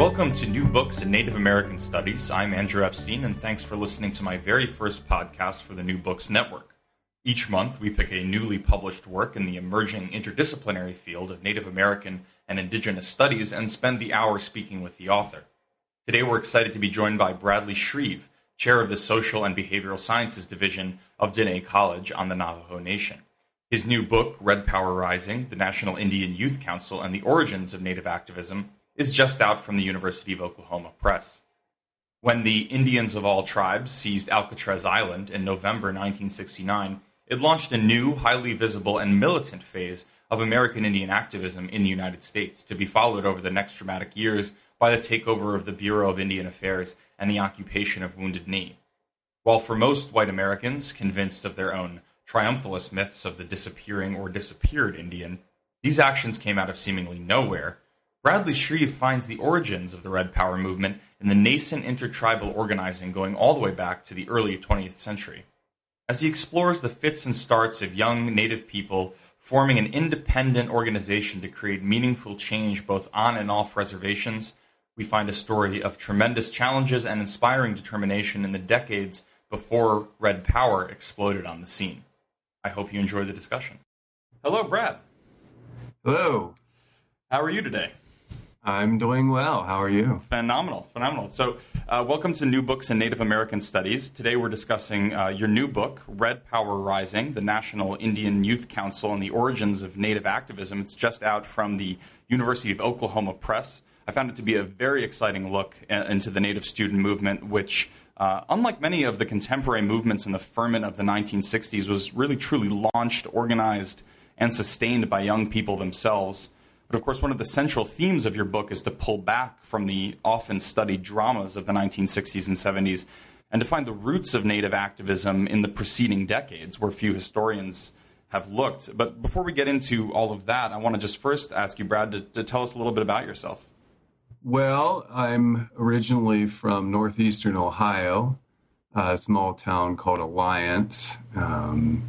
Welcome to New Books in Native American Studies. I'm Andrew Epstein, and thanks for listening to my very first podcast for the New Books Network. Each month, we pick a newly published work in the emerging interdisciplinary field of Native American and Indigenous studies and spend the hour speaking with the author. Today, we're excited to be joined by Bradley Shreve, chair of the Social and Behavioral Sciences Division of Diné College on the Navajo Nation. His new book, Red Power Rising The National Indian Youth Council and the Origins of Native Activism, is just out from the University of Oklahoma Press. When the Indians of all tribes seized Alcatraz Island in November 1969, it launched a new, highly visible, and militant phase of American Indian activism in the United States, to be followed over the next dramatic years by the takeover of the Bureau of Indian Affairs and the occupation of Wounded Knee. While for most white Americans, convinced of their own triumphalist myths of the disappearing or disappeared Indian, these actions came out of seemingly nowhere Bradley Shreve finds the origins of the Red Power movement in the nascent intertribal organizing going all the way back to the early 20th century. As he explores the fits and starts of young Native people forming an independent organization to create meaningful change both on and off reservations, we find a story of tremendous challenges and inspiring determination in the decades before Red Power exploded on the scene. I hope you enjoy the discussion. Hello, Brad. Hello. How are you today? I'm doing well. How are you? Phenomenal, phenomenal. So, uh, welcome to New Books in Native American Studies. Today we're discussing uh, your new book, Red Power Rising The National Indian Youth Council and the Origins of Native Activism. It's just out from the University of Oklahoma Press. I found it to be a very exciting look uh, into the Native student movement, which, uh, unlike many of the contemporary movements in the ferment of the 1960s, was really truly launched, organized, and sustained by young people themselves. But of course, one of the central themes of your book is to pull back from the often studied dramas of the 1960s and 70s and to find the roots of Native activism in the preceding decades, where few historians have looked. But before we get into all of that, I want to just first ask you, Brad, to, to tell us a little bit about yourself. Well, I'm originally from northeastern Ohio, a small town called Alliance. Um,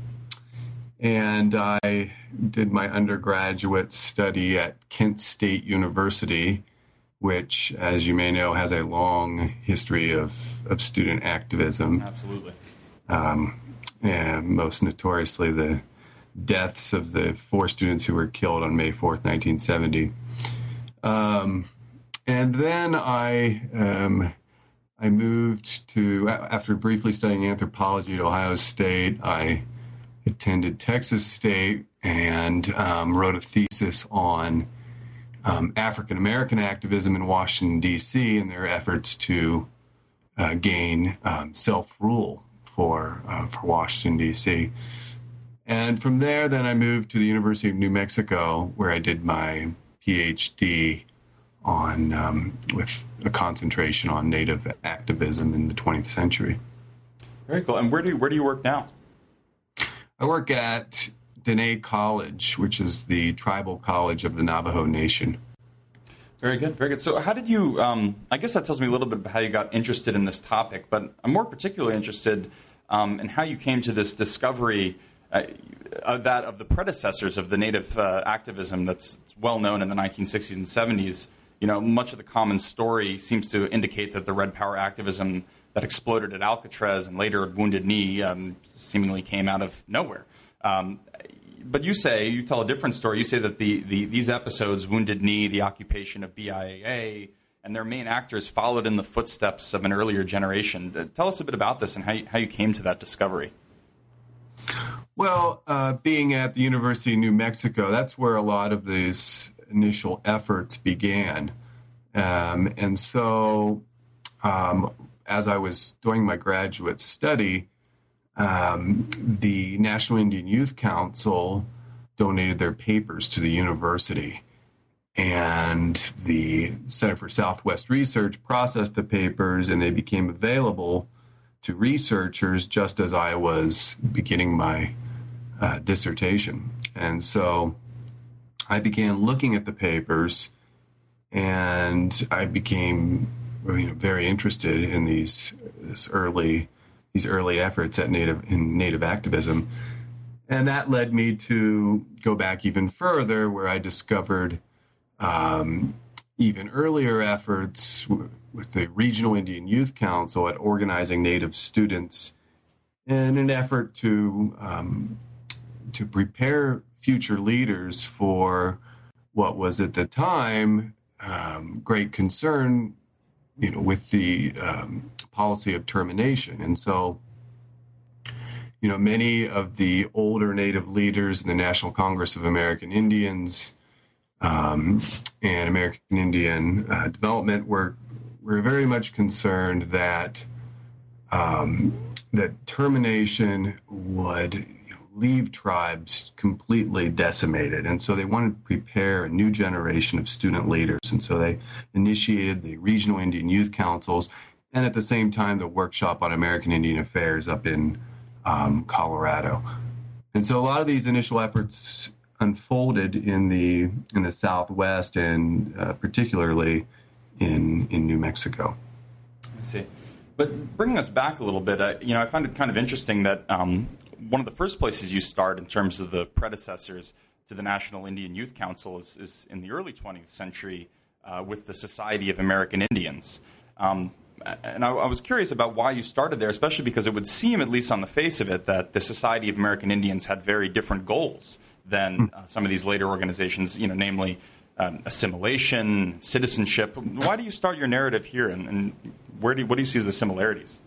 and I did my undergraduate study at Kent State University, which, as you may know, has a long history of, of student activism. Absolutely. Um, and most notoriously, the deaths of the four students who were killed on May 4th, 1970. Um, and then I um, I moved to after briefly studying anthropology at Ohio State. I attended Texas State and um, wrote a thesis on um, African American activism in Washington, D.C., and their efforts to uh, gain um, self rule for, uh, for Washington, D.C. And from there, then I moved to the University of New Mexico, where I did my PhD on um, with a concentration on Native activism in the 20th century. Very cool. And where do you, where do you work now? I work at Diné College, which is the tribal college of the Navajo Nation. Very good, very good. So, how did you? Um, I guess that tells me a little bit about how you got interested in this topic, but I'm more particularly interested um, in how you came to this discovery. Uh, that of the predecessors of the native uh, activism that's well known in the 1960s and 70s. You know, much of the common story seems to indicate that the Red Power activism that exploded at Alcatraz and later at Wounded Knee um, seemingly came out of nowhere. Um, but you say you tell a different story. You say that the, the these episodes, Wounded Knee, the occupation of BIAA, and their main actors followed in the footsteps of an earlier generation. Uh, tell us a bit about this and how you, how you came to that discovery. Well, uh, being at the University of New Mexico, that's where a lot of these initial efforts began. Um, and so, um, as I was doing my graduate study, um, the National Indian Youth Council donated their papers to the university. and the Center for Southwest Research processed the papers and they became available to researchers just as I was beginning my uh, dissertation. And so I began looking at the papers and I became you know, very interested in these early these early efforts at native in native activism. And that led me to go back even further, where I discovered um, even earlier efforts w- with the Regional Indian Youth Council at organizing Native students in an effort to um, to prepare future leaders for what was at the time um, great concern, you know, with the um, policy of termination, and so. You know, many of the older Native leaders in the National Congress of American Indians um, and American Indian uh, Development were were very much concerned that um, that termination would leave tribes completely decimated, and so they wanted to prepare a new generation of student leaders, and so they initiated the regional Indian youth councils, and at the same time the workshop on American Indian Affairs up in um, Colorado. And so a lot of these initial efforts unfolded in the in the Southwest and uh, particularly in in New Mexico. I see. But bringing us back a little bit, uh, you know, I find it kind of interesting that um, one of the first places you start in terms of the predecessors to the National Indian Youth Council is, is in the early 20th century uh, with the Society of American Indians. Um, and I, I, was curious about why you started there, especially because it would seem, at least on the face of it, that the Society of American Indians had very different goals than hmm. uh, some of these later organizations, you know, namely um, assimilation, citizenship. Why do you start your narrative here, and, and where do you, what do you see as the similarities?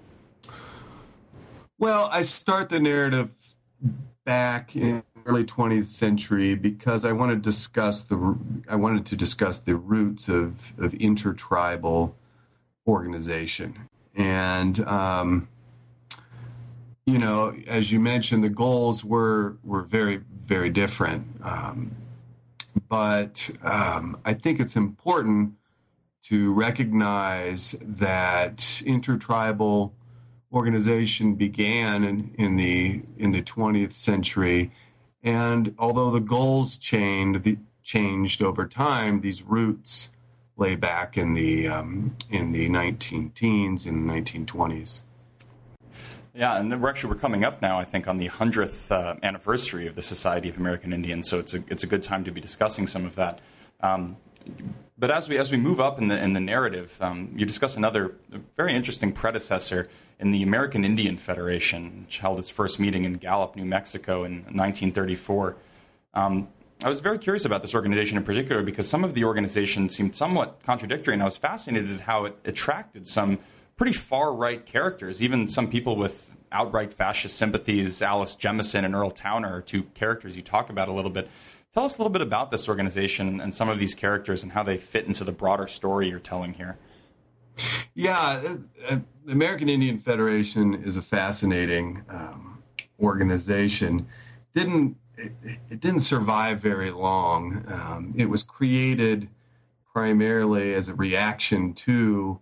Well, I start the narrative back in early 20th century because I want to discuss the I wanted to discuss the roots of of intertribal organization and um, you know, as you mentioned, the goals were were very very different. Um, but um, I think it's important to recognize that intertribal organization began in, in the in the 20th century, and although the goals changed the, changed over time, these roots lay back in the um, in the 19 teens and 1920s. Yeah, and we're actually we're coming up now. I think on the hundredth uh, anniversary of the Society of American Indians, so it's a it's a good time to be discussing some of that. Um, but as we as we move up in the in the narrative, um, you discuss another very interesting predecessor in the American Indian Federation, which held its first meeting in Gallup, New Mexico, in 1934. Um, I was very curious about this organization in particular because some of the organization seemed somewhat contradictory, and I was fascinated at how it attracted some pretty far right characters, even some people with outright fascist sympathies. Alice Jemison and Earl Towner are two characters you talk about a little bit. Tell us a little bit about this organization and some of these characters and how they fit into the broader story you're telling here. Yeah, uh, uh the American Indian Federation is a fascinating um, organization. Didn't it, it, didn't survive very long. Um, it was created primarily as a reaction to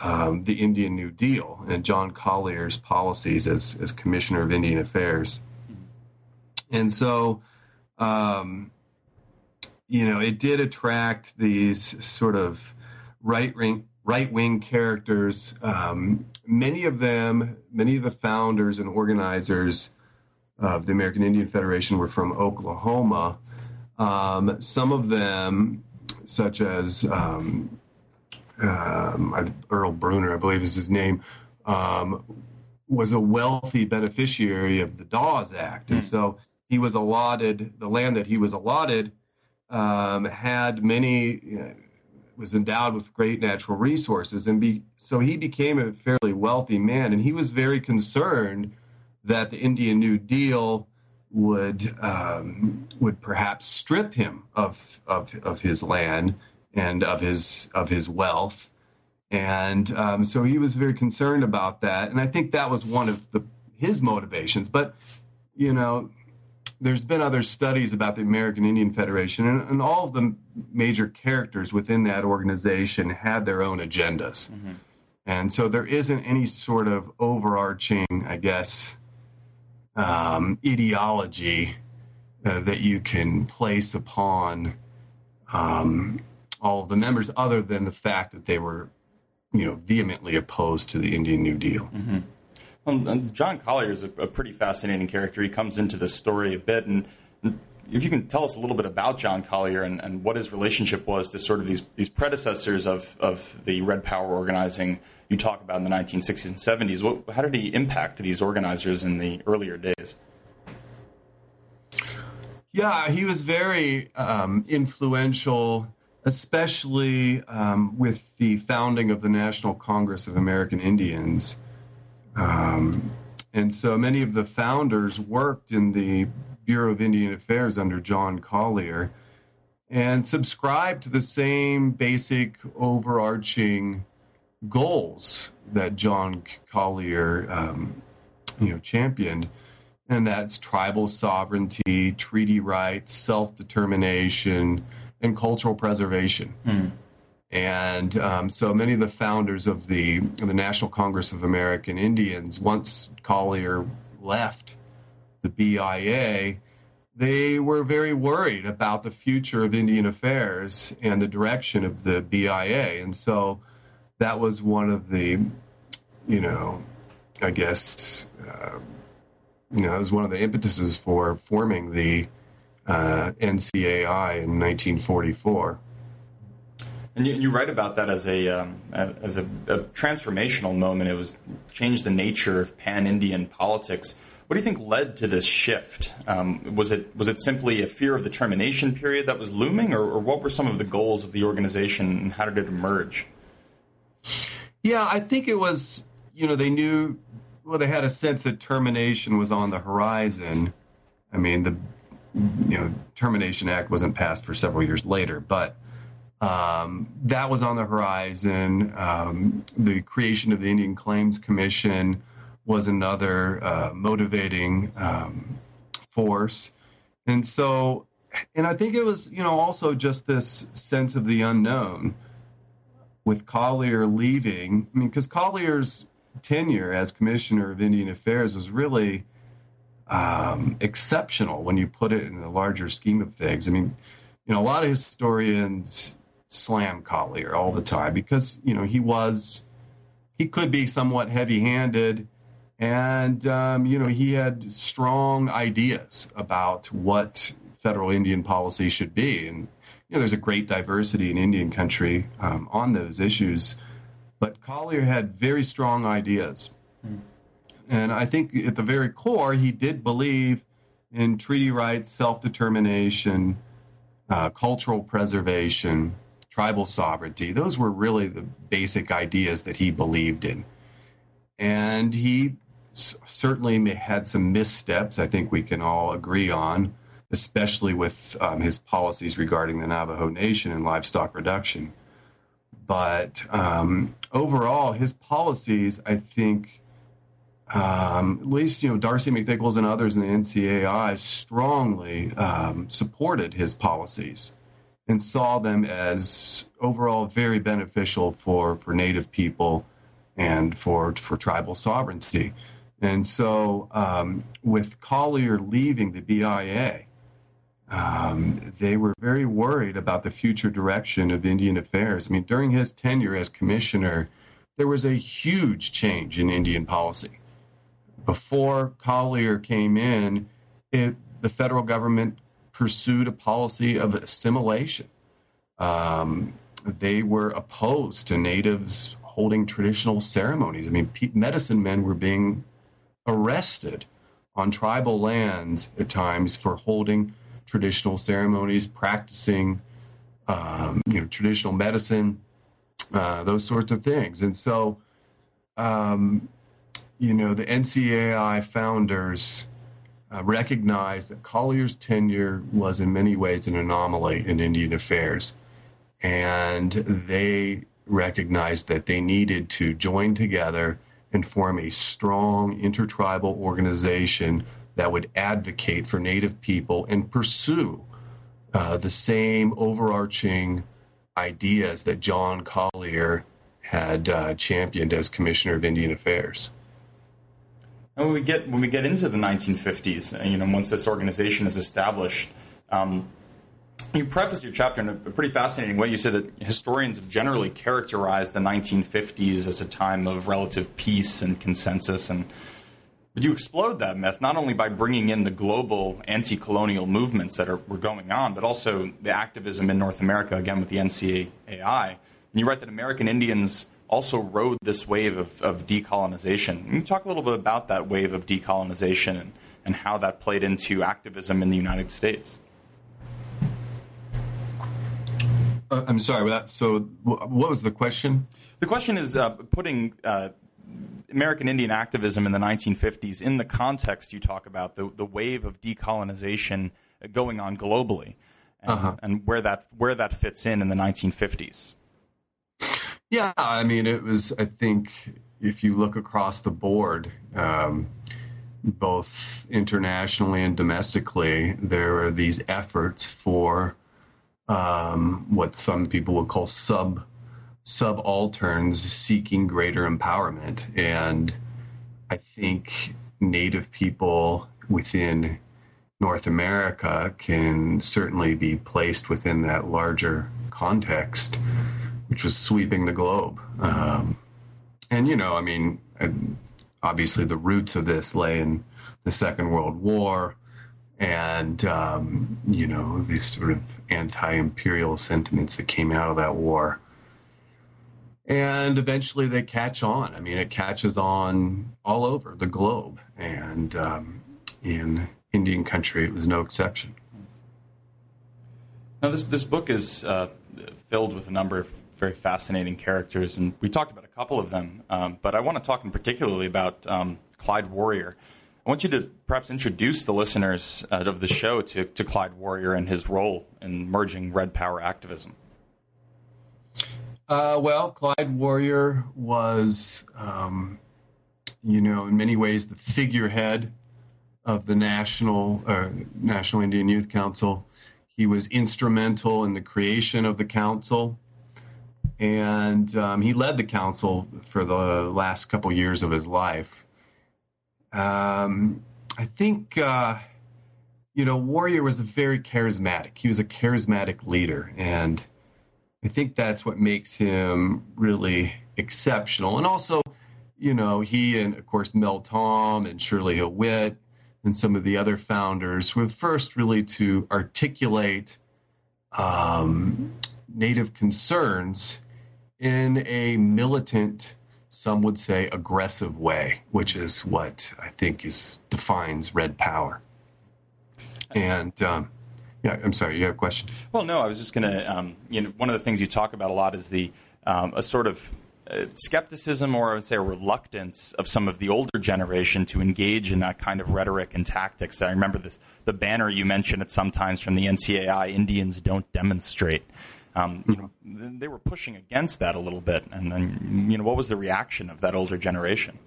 um, the Indian New Deal and John Collier's policies as, as Commissioner of Indian Affairs. And so, um, you know, it did attract these sort of right wing right wing characters. Um, many of them, many of the founders and organizers of the American Indian Federation were from Oklahoma. Um, some of them, such as um, um, Earl Bruner, I believe is his name, um, was a wealthy beneficiary of the Dawes Act, and mm. so he was allotted the land that he was allotted um, had many. You know, was endowed with great natural resources, and be, so he became a fairly wealthy man. And he was very concerned that the Indian New Deal would um, would perhaps strip him of, of of his land and of his of his wealth, and um, so he was very concerned about that. And I think that was one of the his motivations. But you know, there's been other studies about the American Indian Federation, and, and, all of the major characters within that organization had their own agendas. Mm-hmm. And so there isn't any sort of overarching, I guess, um, ideology uh, that you can place upon um, all of the members, other than the fact that they were, you know, vehemently opposed to the Indian New Deal. Mm-hmm. John Collier is a, a, pretty fascinating character. He comes into this story a bit, and, and if you can tell us a little bit about John Collier and, and, what his relationship was to sort of these these predecessors of of the Red Power organizing you talk about in the 1960s and 70s. What, how did he impact these organizers in the earlier days? Yeah, he was very um, influential, especially um, with the founding of the National Congress of American Indians. Um, and so many of the founders worked in the Bureau of Indian Affairs under John Collier and subscribed to the same basic overarching goals that John Collier, um, you know, championed, and that's tribal sovereignty, treaty rights, self determination, and cultural preservation. Mm. And um, so many of the founders of the of the National Congress of American Indians, once Collier left the BIA, they were very worried about the future of Indian affairs and the direction of the BIA. And so that was one of the, you know, I guess, uh, you know, it was one of the impetuses for forming the uh, NCAI in 1944. And you, you, write about that as a um, as a, a, transformational moment. It was changed the nature of pan Indian politics. What do you think led to this shift? Um, was it was it simply a fear of the termination period that was looming, or, or, what were some of the goals of the organization, and how did it emerge? Yeah, I think it was. You know, they knew. Well, they had a sense that termination was on the horizon. I mean, the you know Termination Act wasn't passed for several years later, but um, that was on the horizon. Um, the creation of the Indian Claims Commission was another uh, motivating um, force, and so, and I think it was you know also just this sense of the unknown with Collier leaving, I mean, because Collier's tenure as Commissioner of Indian Affairs was really um, exceptional when you put it in the larger scheme of things. I mean, you know, a lot of historians slam Collier all the time because, you know, he was, he could be somewhat heavy handed. And, um, you know, he had strong ideas about what federal Indian policy should be. And, you know, there's a great diversity in Indian country um, on those issues, but Collier had very strong ideas. Mm. And I think at the very core, he did believe in treaty rights, self determination, uh, cultural preservation, tribal sovereignty. Those were really the basic ideas that he believed in. And he certainly had some missteps, I think we can all agree on especially with um, his policies regarding the Navajo Nation and livestock reduction. But um, overall, his policies, I think, um, at least you know D'Arcy McNickles and others in the NCAI strongly um, supported his policies and saw them as overall very beneficial for for Native people and for for tribal sovereignty. And so, um, with Collier leaving the BIA, um, they were very worried about the future direction of Indian affairs. I mean, during his tenure as commissioner, there was a huge change in Indian policy. Before Collier came in, it, the federal government pursued a policy of assimilation. Um, they were opposed to natives holding traditional ceremonies. I mean, medicine men were being arrested on tribal lands at times for holding traditional ceremonies, practicing um, you know traditional medicine, uh, those sorts of things. And so, um, you know, the NCAI founders uh, recognized that Collier's tenure was in many ways an anomaly in Indian affairs, and they recognized that they needed to join together and form a strong intertribal organization that would advocate for Native people and pursue uh, the same overarching ideas that John Collier had uh, championed as Commissioner of Indian Affairs. And when we get when we get into the 1950s, uh, you know, once this organization is established, um, you preface your chapter in a pretty fascinating way. You say that historians have generally characterized the 1950s as a time of relative peace and consensus, and but you explode that myth not only by bringing in the global anti-colonial movements that are, were going on, but also the activism in North America, again with the NCAI. And you write that American Indians also rode this wave of, of decolonization. Can you talk a little bit about that wave of decolonization and, and how that played into activism in the United States? Uh, I'm sorry. That, So, what was the question? The question is uh, putting uh, American Indian activism in the 1950s in the context you talk about the the wave of decolonization going on globally, and, uh-huh. and where that where that fits in in the 1950s. Yeah, I mean, it was. I think if you look across the board, um, both internationally and domestically, there are these efforts for um, what some people would call sub subalterns seeking greater empowerment. And I think Native people within North America can certainly be placed within that larger context, which was sweeping the globe. Um, and, you know, I mean, obviously the roots of this lay in the Second World War and, um, you know, these sort of anti imperial sentiments that came out of that war and eventually they catch on. I mean, it catches on all over the globe, and um, in Indian country, it was no exception. Now, this this book is uh, filled with a number of very fascinating characters, and we talked about a couple of them. Um, but I want to talk in particularly about um, Clyde Warrior. I want you to perhaps introduce the listeners uh, of the show to, to Clyde Warrior and his role in merging Red Power activism. Uh, well, Clyde Warrior was, um, you know, in many ways the figurehead of the National uh, National Indian Youth Council. He was instrumental in the creation of the council, and um, he led the council for the last couple years of his life. Um, I think, uh, you know, Warrior was very charismatic. He was a charismatic leader, and I think that's what makes him really exceptional. And also, you know, he and of course Mel Tom and Shirley Hill Witt and some of the other founders were the first really to articulate um, Native concerns in a militant, some would say aggressive way, which is what I think is defines Red Power. And um, yeah, I'm sorry. You have a question? Well, no. I was just going to. Um, you know, one of the things you talk about a lot is the um, a sort of uh, skepticism, or I would say a reluctance of some of the older generation to engage in that kind of rhetoric and tactics. I remember this the banner you mentioned it sometimes from the NCAI: "Indians don't demonstrate." Um, you know, they were pushing against that a little bit, and then you know, what was the reaction of that older generation?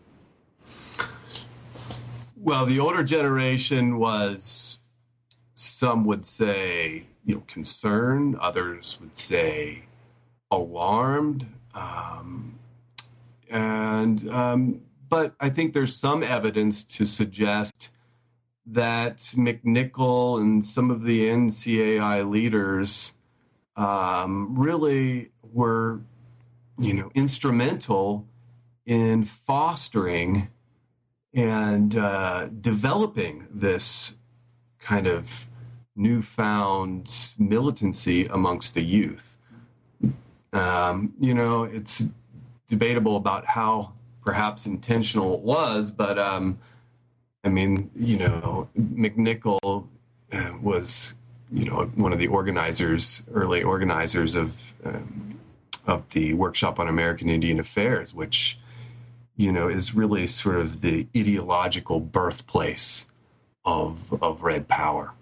Well, the older generation was some would say, you know, concerned. Others would say alarmed. Um, and um, but I think there's some evidence to suggest that McNickle and some of the NCAI leaders um, really were, you know, instrumental in fostering and uh, developing this kind of newfound militancy amongst the youth. Um, you know, it's debatable about how perhaps intentional it was, but um, I mean, you know, McNickle uh, was, you know, one of the organizers, early organizers of um, of the workshop on American Indian Affairs, which, you know, is really sort of the ideological birthplace of of Red Power.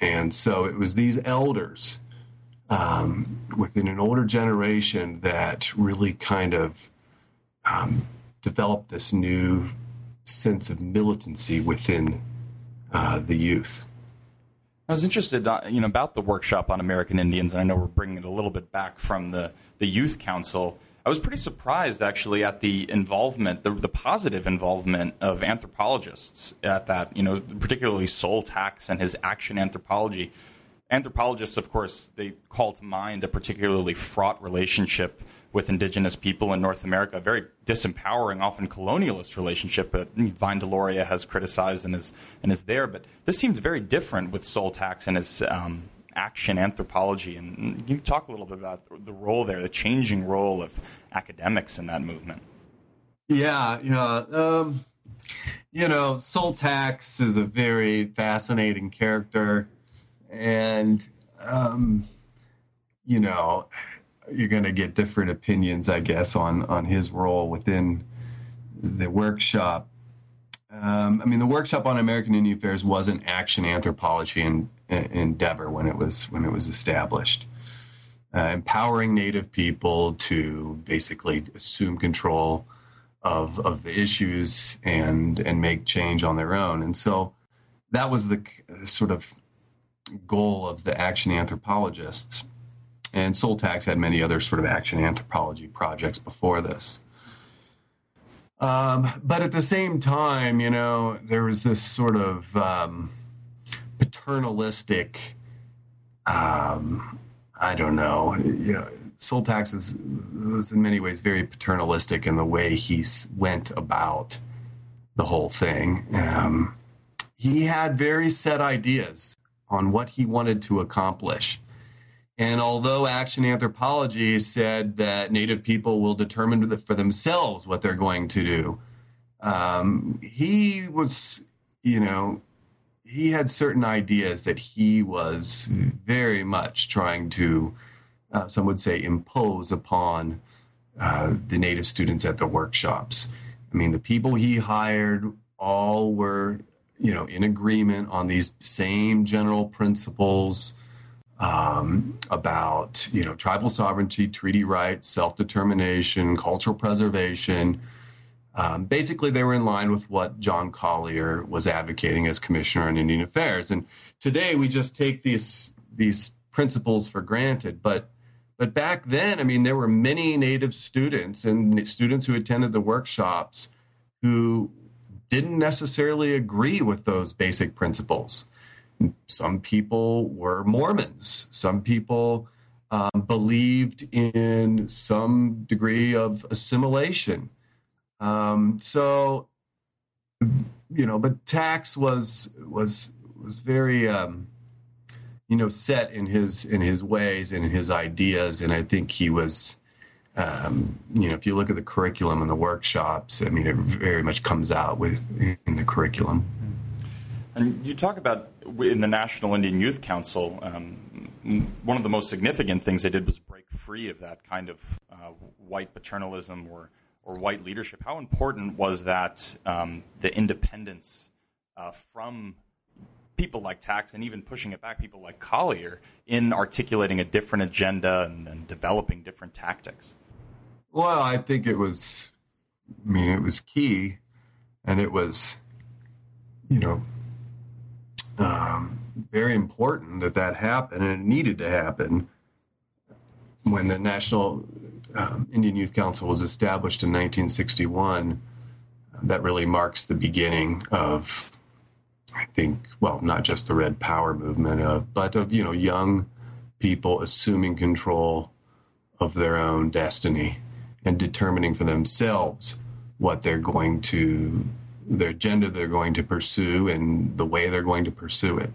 And so it was these elders um, within an older generation that really kind of um, developed this new sense of militancy within uh, the youth. I was interested, uh, you know, about the workshop on American Indians, and I know we're bringing it a little bit back from the the Youth Council. I was pretty surprised, actually, at the involvement, the, the positive involvement of anthropologists at that. You know, particularly Sol Tax and his action anthropology. Anthropologists, of course, they call to mind a particularly fraught relationship with indigenous people in North America, a very disempowering, often colonialist relationship that Vine Deloria has criticized and is and is there. But this seems very different with Sol Tax and his um, action anthropology. And you talk a little bit about the role there, the changing role of academics in that movement. Yeah, yeah. Um, you know, Sol Tax is a very fascinating character, and um, you know you're going to get different opinions, I guess, on on his role within the workshop. Um, I mean, the workshop on American Indian Affairs was an action anthropology in, in, endeavor when it was when it was established, uh, empowering Native people to basically assume control of of the issues and and make change on their own. And so that was the sort of goal of the action anthropologists. And Sol Tax had many other sort of action anthropology projects before this. Um, but at the same time, you know, there was this sort of um, paternalistic, um, I don't know, you know, Sol Tax is, was in many ways very paternalistic in the way he went about the whole thing. Um, he had very set ideas on what he wanted to accomplish. And although action anthropology said that Native people will determine for themselves what they're going to do, um, he was, you know, he had certain ideas that he was very much trying to, uh, some would say, impose upon uh, the Native students at the workshops. I mean, the people he hired all were, you know, in agreement on these same general principles um, about you know tribal sovereignty, treaty rights, self determination, cultural preservation. Um, basically, they were in line with what John Collier was advocating as Commissioner on Indian Affairs. And today, we just take these these principles for granted. But but back then, I mean, there were many Native students and students who attended the workshops who didn't necessarily agree with those basic principles. Some people were Mormons. Some people um, believed in some degree of assimilation. Um, so, you know, but Tax was was was very, um, you know, set in his in his ways and in his ideas, and I think he was. Um, you know, if you look at the curriculum and the workshops, I mean, it very much comes out with in the curriculum. And you talk about in the National Indian Youth Council, um, one of the most significant things they did was break free of that kind of uh, white paternalism or or white leadership. How important was that um, the independence uh, from people like Tax and even pushing it back, people like Collier, in articulating a different agenda and, and developing different tactics? Well, I think it was. I mean, it was key, and it was, you know, um, very important that that happened, and it needed to happen when the National um, Indian Youth Council was established in 1961. That really marks the beginning of, I think, well, not just the Red Power movement, uh, but of you know young people assuming control of their own destiny and determining for themselves what they're going to their agenda they're going to pursue and the way they're going to pursue it.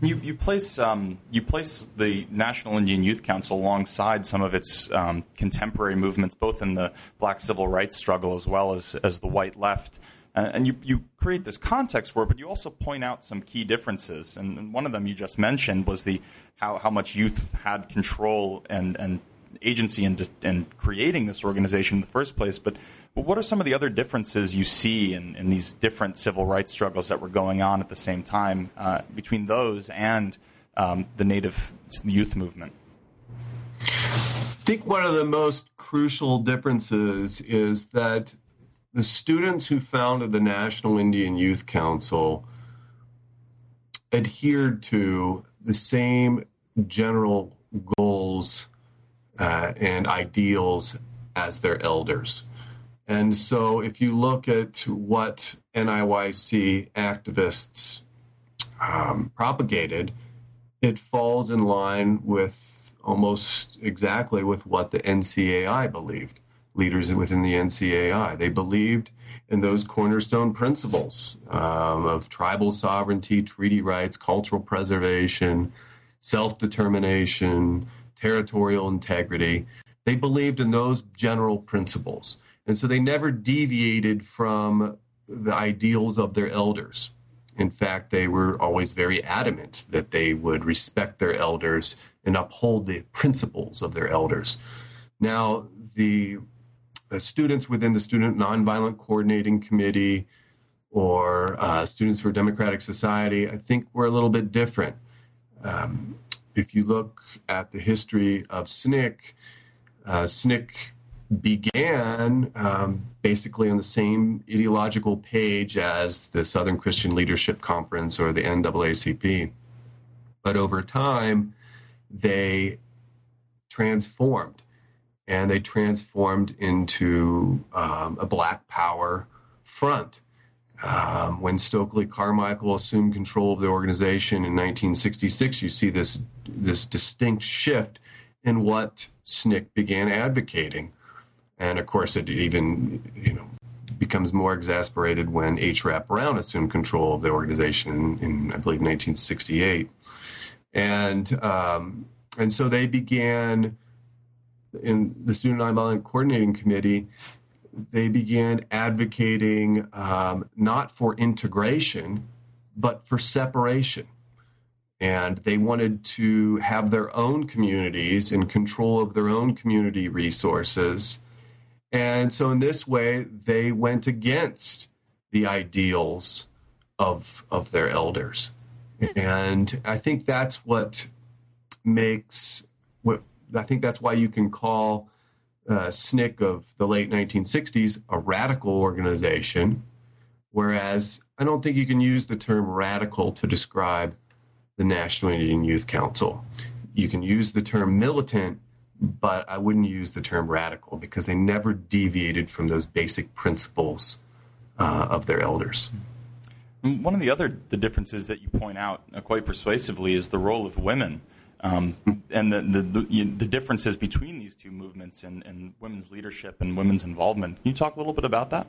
You, you place um, you place the National Indian Youth Council alongside some of its um, contemporary movements, both in the Black civil rights struggle as well as as the white left, uh, and you you create this context for it. But you also point out some key differences, and, and one of them you just mentioned was the how how much youth had control and and agency in, in creating this organization in the first place. But, but what are some of the other differences you see in, in these different civil rights struggles that were going on at the same time uh, between those and um, the Native youth movement? I think one of the most crucial differences is that the students who founded the National Indian Youth Council adhered to the same general goals uh, and ideals as their elders. And so, if you look at what NIYC activists um, propagated, it falls in line with almost exactly with what the NCAI believed. Leaders within the NCAI they believed in those cornerstone principles um, of tribal sovereignty, treaty rights, cultural preservation, self determination, territorial integrity. They believed in those general principles. And so they never deviated from the ideals of their elders. In fact, they were always very adamant that they would respect their elders and uphold the principles of their elders. Now, the, the students within the Student Nonviolent Coordinating Committee or uh, Students for Democratic Society, I think were a little bit different. Um, if you look at the history of SNCC, uh, SNCC began um, basically on the same ideological page as the Southern Christian Leadership Conference or the NAACP. But over time, they transformed and they transformed into um, a black power front. Um, when Stokely Carmichael assumed control of the organization in 1966, you see this this distinct shift in what SNCC began advocating. And of course, it even you know becomes more exasperated when H. Rap Brown assumed control of the organization in, in I believe 1968, and um, and so they began in the Student Nonviolent Coordinating Committee. They began advocating um, not for integration, but for separation. And they wanted to have their own communities in control of their own community resources and so, in this way, they went against the ideals of, of their elders. And I think that's what makes what I think that's why you can call uh, SNCC of the late 1960s a radical organization, whereas I don't think you can use the term radical to describe the National Indian Youth Council. You can use the term militant but I wouldn't use the term radical because they never deviated from those basic principles uh, of their elders. One of the other the differences that you point out uh, quite persuasively is the role of women. Um, and the, the, the, the, differences between these two movements and, and, women's leadership and women's involvement. Can you talk a little bit about that?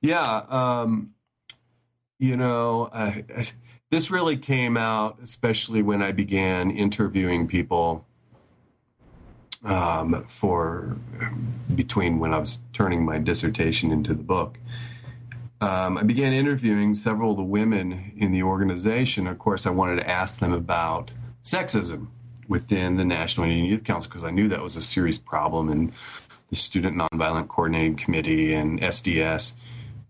Yeah. Um, you know, uh, this really came out, especially when I began interviewing people um, for between when I was turning my dissertation into the book. Um, I began interviewing several of the women in the organization. Of course, I wanted to ask them about sexism within the National Indian Youth Council because I knew that was a serious problem in the Student Nonviolent Coordinating Committee and SDS.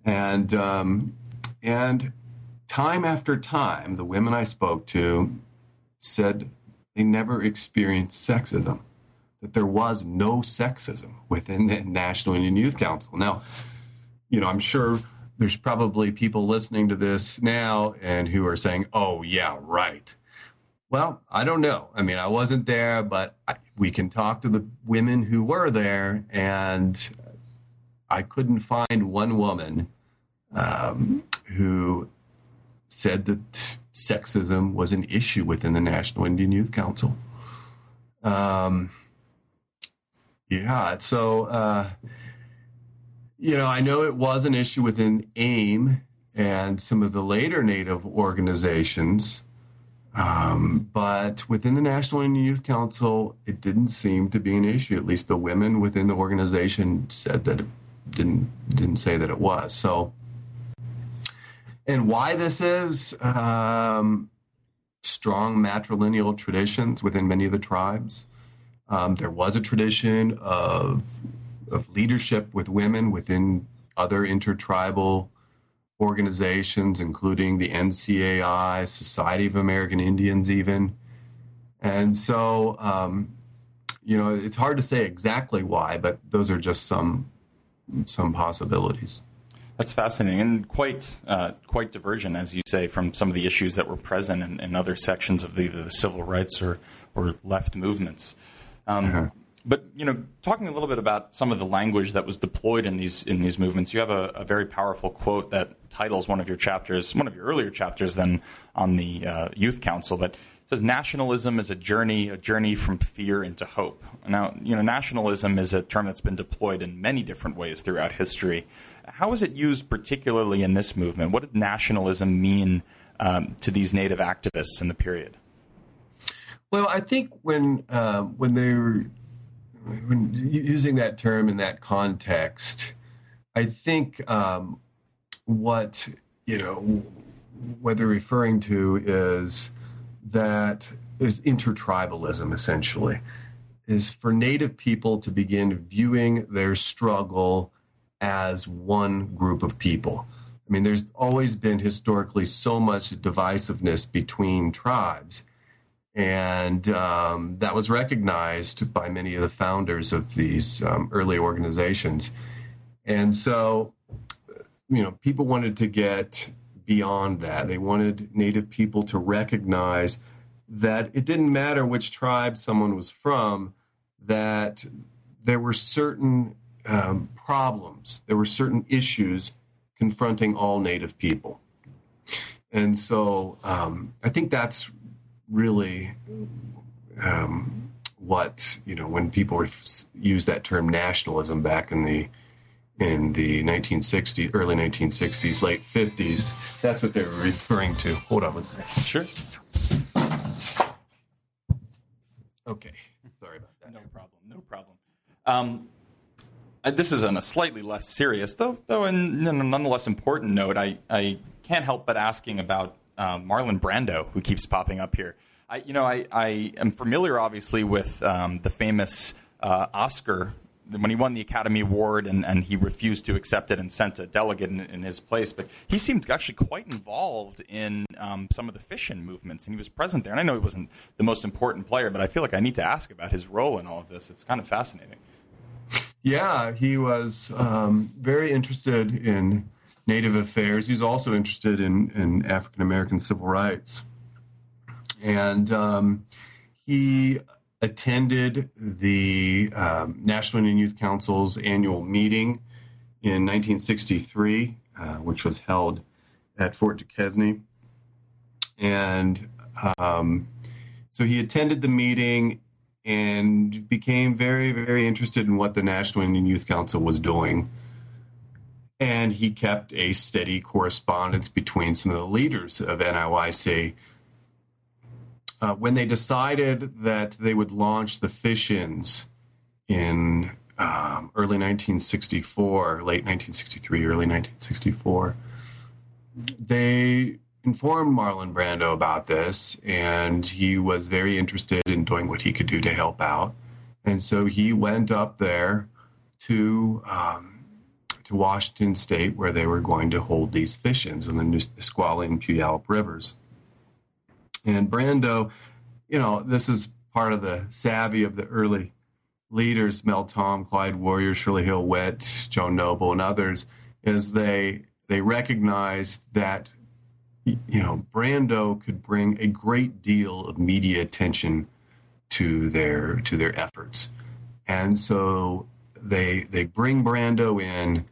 And um, and time after time, the women I spoke to said they never experienced sexism that there was no sexism within the National Indian Youth Council. Now, you know, I'm sure there's probably people listening to this now and who are saying, "Oh, yeah, right." Well, I don't know. I mean, I wasn't there, but I, we can talk to the women who were there, and I couldn't find one woman um, who said that sexism was an issue within the National Indian Youth Council. Um, yeah. So, uh, you know, I know it was an issue within AIM and some of the later Native organizations, um, but within the National Indian Youth Council, it didn't seem to be an issue. At least the women within the organization said that it didn't didn't say that it was. So, and why this is um, strong matrilineal traditions within many of the tribes. Um, there was a tradition of of leadership with women within other intertribal organizations, including the NCAI, Society of American Indians, even. And so, um, you know, it's hard to say exactly why, but those are just some some possibilities. That's fascinating and quite uh, quite divergent, as you say, from some of the issues that were present in, in other sections of the, the, civil rights or, or left movements. Um, uh-huh. But you know, talking a little bit about some of the language that was deployed in these in these movements, you have a, a very powerful quote that titles one of your chapters, one of your earlier chapters, than on the uh, Youth Council, but says nationalism is a journey, a journey from fear into hope. Now, you know, nationalism is a term that's been deployed in many different ways throughout history. How is it used particularly in this movement? What did nationalism mean um, to these Native activists in the period? Well, I think when um, when they were when using that term in that context, I think um, what you know what they're referring to is that is intertribalism essentially is for native people to begin viewing their struggle as one group of people. I mean, there's always been historically so much divisiveness between tribes, and um, that was recognized by many of the founders of these um, early organizations. And so, you know, people wanted to get beyond that. They wanted Native people to recognize that it didn't matter which tribe someone was from, that there were certain um, problems, there were certain issues confronting all Native people. And so um, I think that's really um, what, you know, when people use that term nationalism back in the in the 1960s, early 1960s, late 50s. That's what they were referring to. Hold on one second. Sure. Okay. Sorry about that. No problem. No problem. Um, uh, this is on a slightly less serious, though, though, in, in a nonetheless important note. I, I can't help but asking about uh, Marlon Brando, who keeps popping up here. I, you know, I, I am familiar, obviously, with um, the famous uh, Oscar when he won the Academy Award and, and he refused to accept it and sent a delegate in, in his place. But he seemed actually quite involved in um, some of the fishing movements, and he was present there. And I know he wasn't the most important player, but I feel like I need to ask about his role in all of this. It's kind of fascinating. Yeah, he was um, very interested in Native affairs. He was also interested in, in African American civil rights. And um, he attended the um, National Indian Youth Council's annual meeting in 1963, uh, which was held at Fort Duchesne. And um, so he attended the meeting and became very, very interested in what the National Indian Youth Council was doing. And he kept a steady correspondence between some of the leaders of NIYC uh, when they decided that they would launch the fish-ins in um, early 1964, late 1963, early 1964, they informed Marlon Brando about this, and he was very interested in doing what he could do to help out. And so he went up there to um, to Washington State, where they were going to hold these fish-ins in the Nisqually and Puyallup rivers. And Brando, you know, this is part of the savvy of the early leaders, Mel Tom, Clyde Warrior, Shirley Hill Witt, Joe Noble, and others, is they they recognized that you know Brando could bring a great deal of media attention to their to their efforts, and so they they bring Brando in.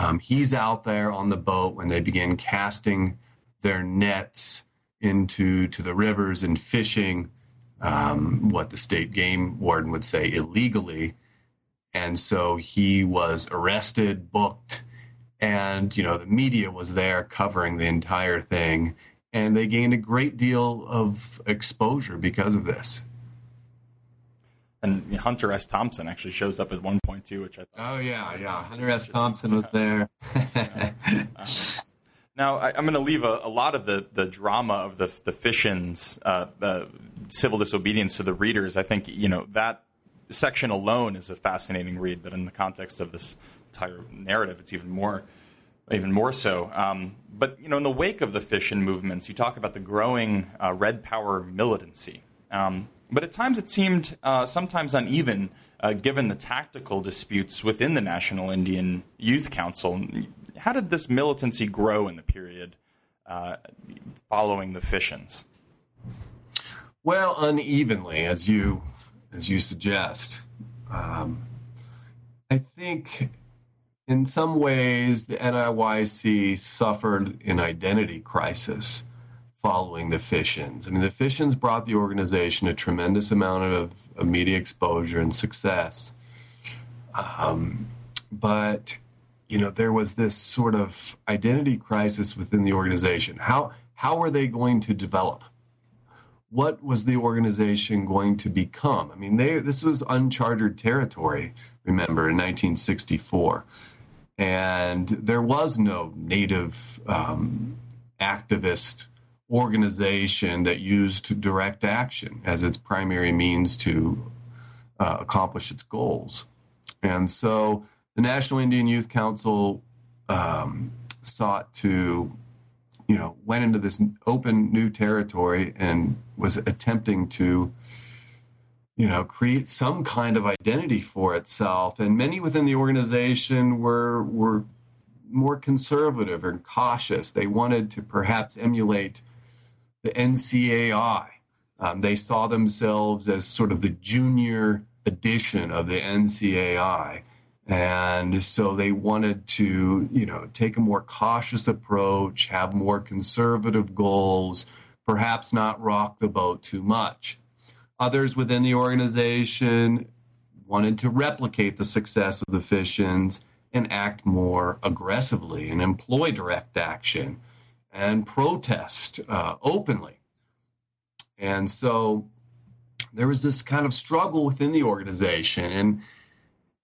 Um, he's out there on the boat when they begin casting their nets into to the rivers and fishing um, what the state game warden would say illegally. And so he was arrested booked and you know the media was there covering the entire thing. And they gained a great deal of exposure because of this and Hunter S. Thompson actually shows up at one point too, which I thought. Oh yeah, yeah. Hunter S. Thompson was there. yeah. uh, now I, am going to leave a, a, lot of the, the drama of the the Fish-ins, uh, the civil disobedience to the readers. I think you know that section alone is a fascinating read, but in the context of this entire narrative, it's even more even more so. Um, but you know, in the wake of the Fish-in movements, you talk about the growing uh, Red Power militancy. Um, but at times it seemed uh, sometimes uneven uh, given the tactical disputes within the National Indian Youth Council. How did this militancy grow in the period uh, following the fish-ins? Well, unevenly, as you as you suggest. Um, I think in some ways the NIYC suffered an identity crisis following the fish-ins. I mean, the fish-ins brought the organization a tremendous amount of, of media exposure and success. Um, but you know, there was this sort of identity crisis within the organization. How how are they going to develop? What was the organization going to become? I mean, they this was uncharted territory. Remember, in 1964, and there was no native um, activist organization that used direct action as its primary means to uh, accomplish its goals. And so the National Indian Youth Council um, sought to, you know, went into this open new territory and was attempting to, you know, create some kind of identity for itself. And many within the organization were were more conservative and cautious. They wanted to perhaps emulate the NCAI. Um, they saw themselves as sort of the junior edition of the NCAI. And so they wanted to, you know, take a more cautious approach, have more conservative goals, perhaps not rock the boat too much. Others within the organization wanted to replicate the success of the Fish-ins and act more aggressively and employ direct action and protest uh, openly. And so there was this kind of struggle within the organization, and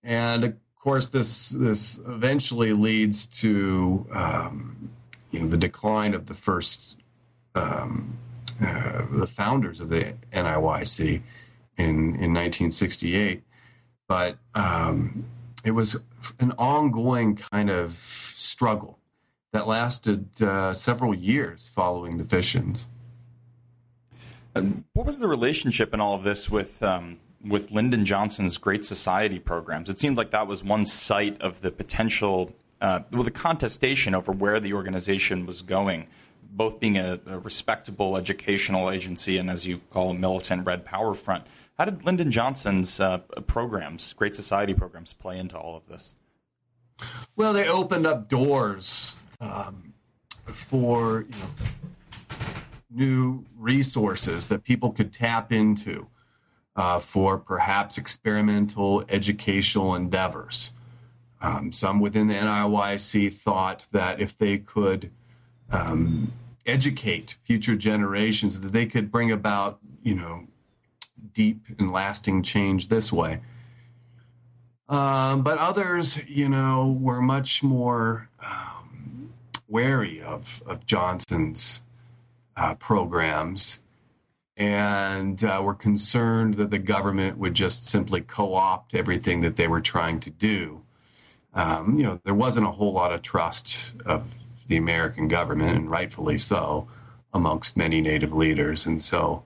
and of course this this eventually leads to um, you know the decline of the first um, uh, the founders of the NIYC in in 1968, but um, it was an ongoing kind of struggle that lasted uh, several years following the fish-ins. And what was the relationship in all of this with um, with Lyndon Johnson's Great Society programs? It seemed like that was one site of the potential, uh, well, the contestation over where the organization was going, both being a, a respectable educational agency and, as you call, a militant Red Power Front. How did Lyndon Johnson's uh, programs, Great Society programs, play into all of this? Well, they opened up doors um, for you know new resources that people could tap into uh, for perhaps experimental educational endeavors. Um, some within the NIYC thought that if they could um, educate future generations, that they could bring about, you know, deep and lasting change this way. Um, but others, you know, were much more um, wary of, of Johnson's uh, programs and uh, were concerned that the government would just simply co opt everything that they were trying to do. Um, you know, there wasn't a whole lot of trust of the American government, and rightfully so, amongst many Native leaders. And so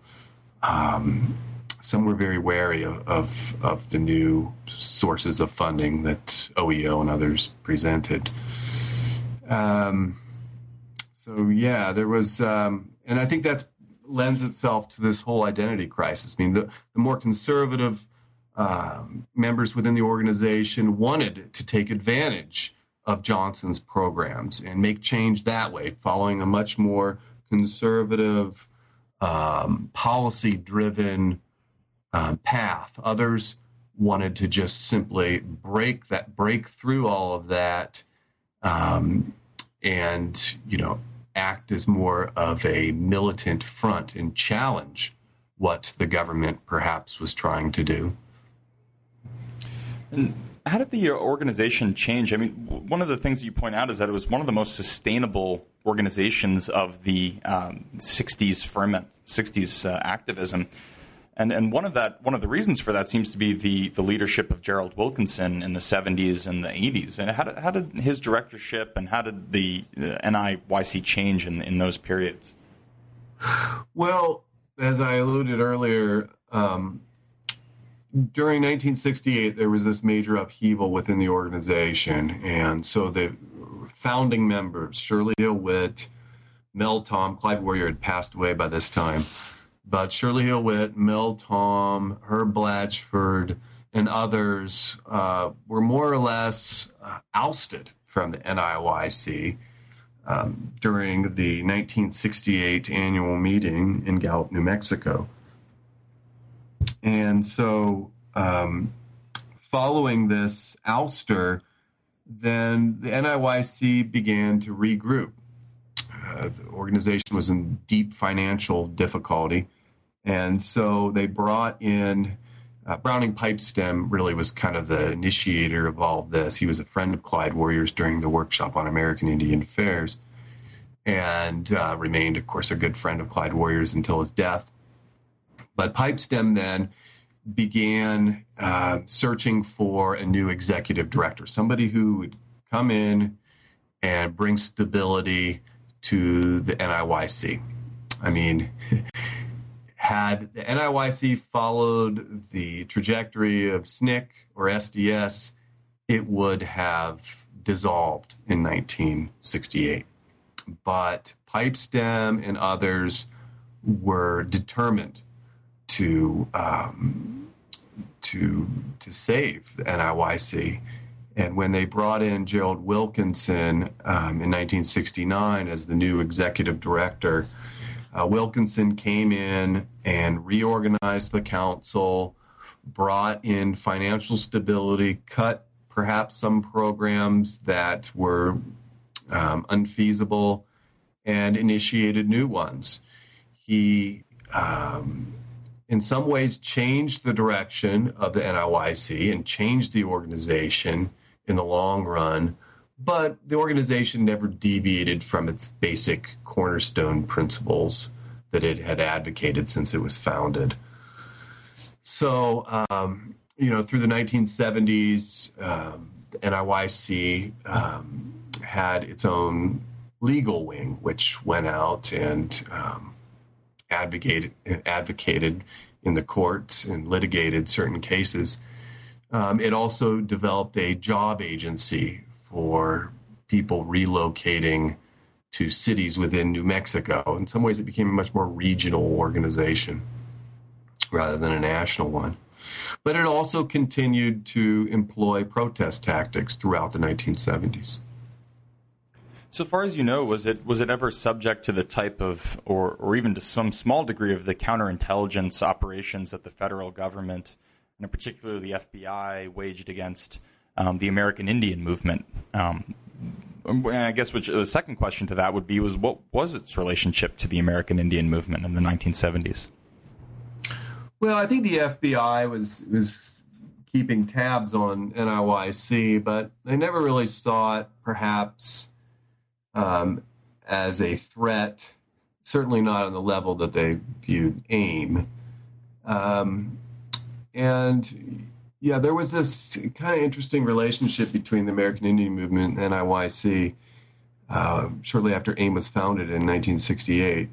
um, some were very wary of, of, of, the new sources of funding that OEO and others presented. Um, so yeah, there was, um, and I think that lends itself to this whole identity crisis. I mean, the, the more conservative um, members within the organization wanted to take advantage of Johnson's programs and make change that way, following a much more conservative, um, policy driven um, path. Others wanted to just simply break that, break through all of that, um, and you know, act as more of a militant front and challenge what the government perhaps was trying to do. And how did the organization change? I mean, one of the things that you point out is that it was one of the most sustainable organizations of the um, 60s ferment, 60s uh, activism. And and one of that one of the reasons for that seems to be the the leadership of Gerald Wilkinson in the 70s and the 80s. And how did, how did his directorship and how did the uh, NIYC change in in those periods? Well, as I alluded earlier, um, during 1968, there was this major upheaval within the organization. And so the founding members, Shirley Witt, Mel Tom, Clyde Warrior had passed away by this time, but Shirley Hill Witt, Mel Tom, Herb Blatchford, and others uh, were more or less uh, ousted from the NIYC um, during the 1968 annual meeting in Gallup, New Mexico. And so, um, following this ouster, then the NIYC began to regroup. Uh, the organization was in deep financial difficulty, and so they brought in uh, Browning Pipestem. Really, was kind of the initiator of all of this. He was a friend of Clyde Warriors during the workshop on American Indian Affairs, and uh, remained, of course, a good friend of Clyde Warriors until his death. But Pipestem then began uh, searching for a new executive director, somebody who would come in and bring stability to the NIYC. I mean, had the NIYC followed the trajectory of SNCC or SDS, it would have dissolved in 1968. But Pipestem and others were determined to um, to to save the NIYC. And when they brought in Gerald Wilkinson um, in 1969 as the new executive director, uh, Wilkinson came in and reorganized the council, brought in financial stability, cut perhaps some programs that were um, unfeasible, and initiated new ones. He um, in some ways changed the direction of the NIYC and changed the organization in the long run, but the organization never deviated from its basic cornerstone principles that it had advocated since it was founded. So, um, you know, through the 1970s, um, the NIYC um, had its own legal wing, which went out and um, advocated advocated in the courts and litigated certain cases. Um, it also developed a job agency for people relocating to cities within New Mexico. In some ways, it became a much more regional organization rather than a national one. But it also continued to employ protest tactics throughout the 1970s. So far as you know, was it was it ever subject to the type of, or or even to some small degree of the counterintelligence operations that the federal government, and particularly the FBI, waged against um, the American Indian movement? Um, I guess which the second question to that would be was what was its relationship to the American Indian movement in the 1970s? Well, I think the FBI was was keeping tabs on NIYC, but they never really saw it perhaps um, as a threat, certainly not on the level that they viewed AIM. Um, and yeah, there was this kind of interesting relationship between the American Indian Movement and NIYC uh, shortly after AIM was founded in 1968.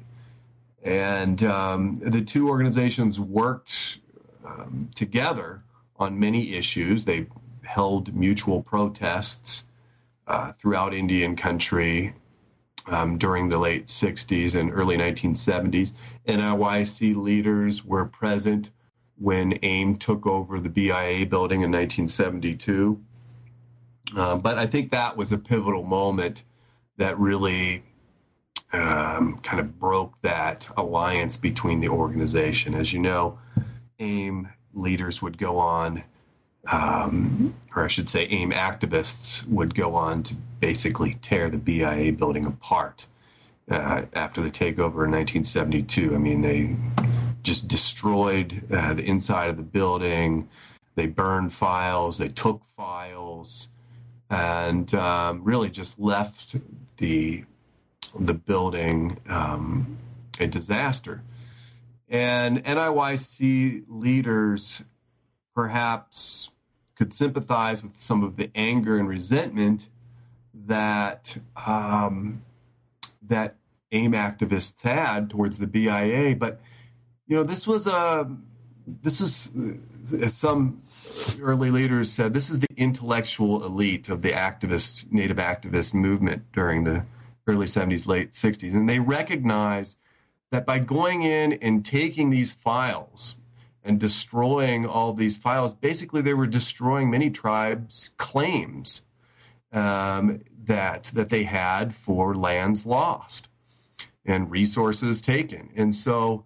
And um, the two organizations worked um, together on many issues. They held mutual protests uh, throughout Indian country um, during the late 60s and early 1970s. NIYC leaders were present when AIM took over the BIA building in 1972. Uh, but I think that was a pivotal moment that really um, kind of broke that alliance between the organization. As you know, AIM leaders would go on um, or I should say, AIM activists would go on to basically tear the BIA building apart uh, after the takeover in 1972. I mean, they just destroyed uh, the inside of the building. They burned files. They took files, and um, really just left the the building um, a disaster. And NIYC leaders perhaps could sympathize with some of the anger and resentment that um, that AIM activists had towards the BIA. But you know, this was a this is as some early leaders said, this is the intellectual elite of the activist, native activist movement during the early 70s, late 60s. And they recognized that by going in and taking these files and destroying all these files, basically they were destroying many tribes' claims um, that that they had for lands lost and resources taken. And so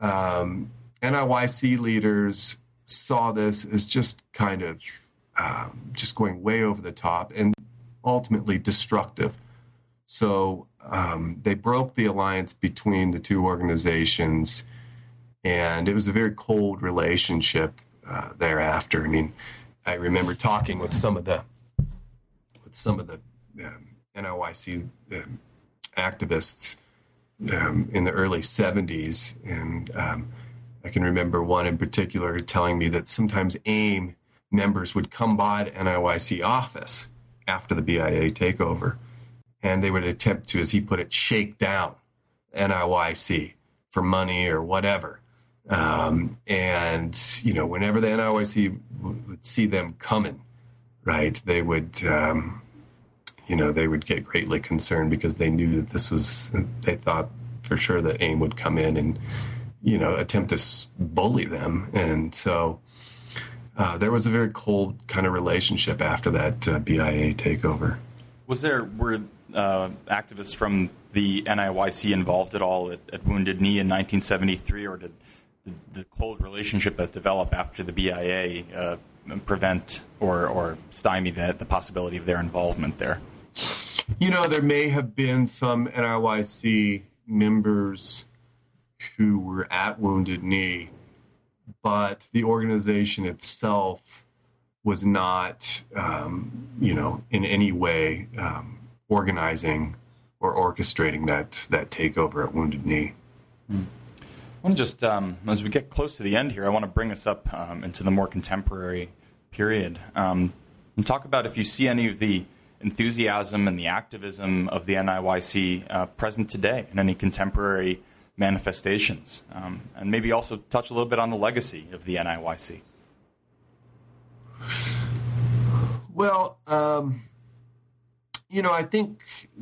um, NIYC leaders saw this as just kind of um, just going way over the top and ultimately destructive. So um, they broke the alliance between the two organizations, and it was a very cold relationship uh, thereafter. I mean, I remember talking with some of the with some of the um, NIYC um, activists um, in the early '70s, and um, I can remember one in particular telling me that sometimes AIM members would come by the NIYC office after the BIA takeover and they would attempt to, as he put it, shake down NIYC for money or whatever. Um, and you know, whenever the NIYC would see them coming, right, they would, um, you know, they would get greatly concerned because they knew that this was. They thought for sure that AIM would come in and, you know, attempt to bully them, and so. Uh, there was a very cold kind of relationship after that uh, BIA takeover. Was there were uh, activists from the NIYC involved at all at, at, Wounded Knee in 1973, or did the, the cold relationship that developed after the BIA uh, prevent or, or stymie the, the possibility of their involvement there? You know, there may have been some NIYC members who were at Wounded Knee, but the organization itself was not, um, you know, in any way um, organizing or orchestrating that that takeover at Wounded Knee. I want to just, um, as we get close to the end here, I want to bring us up um, into the more contemporary period um, and talk about if you see any of the enthusiasm and the activism of the NIYC uh, present today in any contemporary manifestations, um, and maybe also touch a little bit on the legacy of the NIYC. Well, um, you know, I think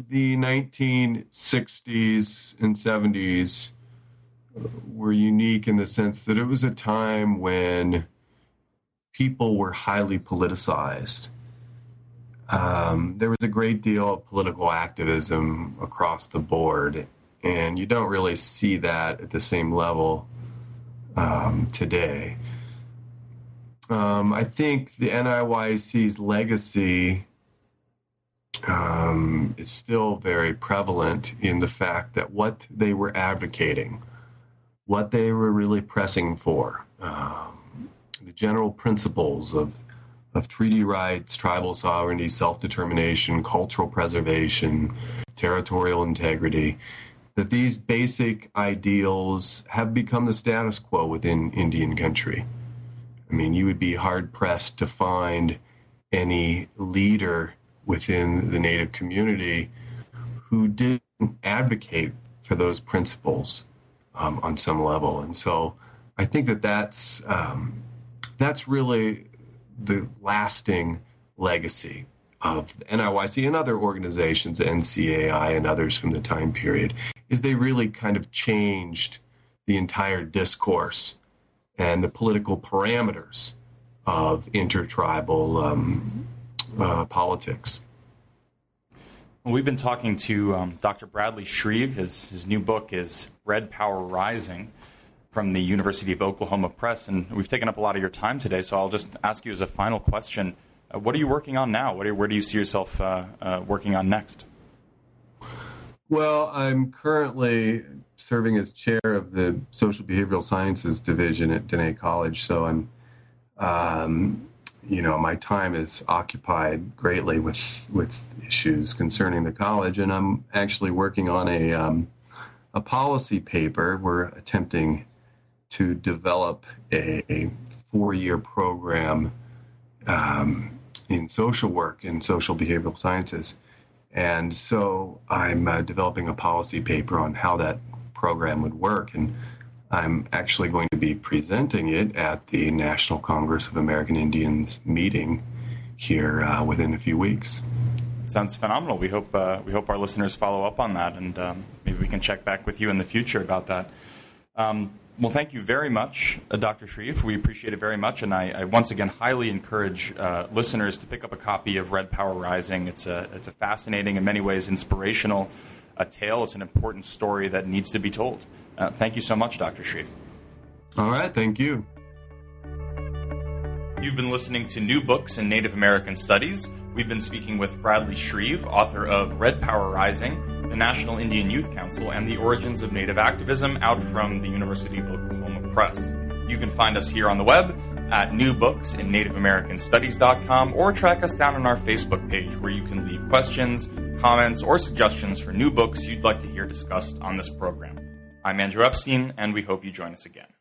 the 1960s and 70s were unique in the sense that it was a time when people were highly politicized. Um, there was a great deal of political activism across the board, and you don't really see that at the same level um, today. Um, I think the NIYC's legacy um, is still very prevalent in the fact that what they were advocating, what they were really pressing for, um, the general principles of of treaty rights, tribal sovereignty, self determination, cultural preservation, territorial integrity, that these basic ideals have become the status quo within Indian country. I mean, you would be hard pressed to find any leader within the Native community who didn't advocate for those principles um, on some level. And so I think that that's, um, that's really the lasting legacy of the NIYC and other organizations, NCAI and others from the time period, is they really kind of changed the entire discourse and the political parameters of intertribal um, uh, politics. We've been talking to um, Dr. Bradley Shreve. His, his new book is Red Power Rising from the University of Oklahoma Press. And we've taken up a lot of your time today, so I'll just ask you as a final question uh, what are you working on now? Are, where do you see yourself uh, uh, working on next? Well, I'm currently serving as chair of the Social Behavioral Sciences Division at Diné College, so I'm um, you know, my time is occupied greatly with with issues concerning the college, and I'm actually working on a um, a policy paper. We're attempting to develop a, a four year program um, in social work and social behavioral sciences, and so I'm uh, developing a policy paper on how that program would work and. I'm actually going to be presenting it at the National Congress of American Indians meeting here uh, within a few weeks. Sounds phenomenal. We hope uh, we hope our listeners follow up on that, and um, maybe we can check back with you in the future about that. Um, well, thank you very much, uh, Dr. Shreve. We appreciate it very much, and I, I once again highly encourage uh, listeners to pick up a copy of Red Power Rising. It's a it's a fascinating, in many ways, inspirational uh, tale. It's an important story that needs to be told. Uh, thank you so much, Dr. Shreve. All right, thank you. You've been listening to New Books in Native American Studies. We've been speaking with Bradley Shreve, author of Red Power Rising, the National Indian Youth Council, and the Origins of Native Activism, out from the University of Oklahoma Press. You can find us here on the web at New Books NativeAmericanStudies.com or track us down on our Facebook page where you can leave questions, comments, or suggestions for new books you'd like to hear discussed on this program. I'm Andrew Epstein, and we hope you join us again.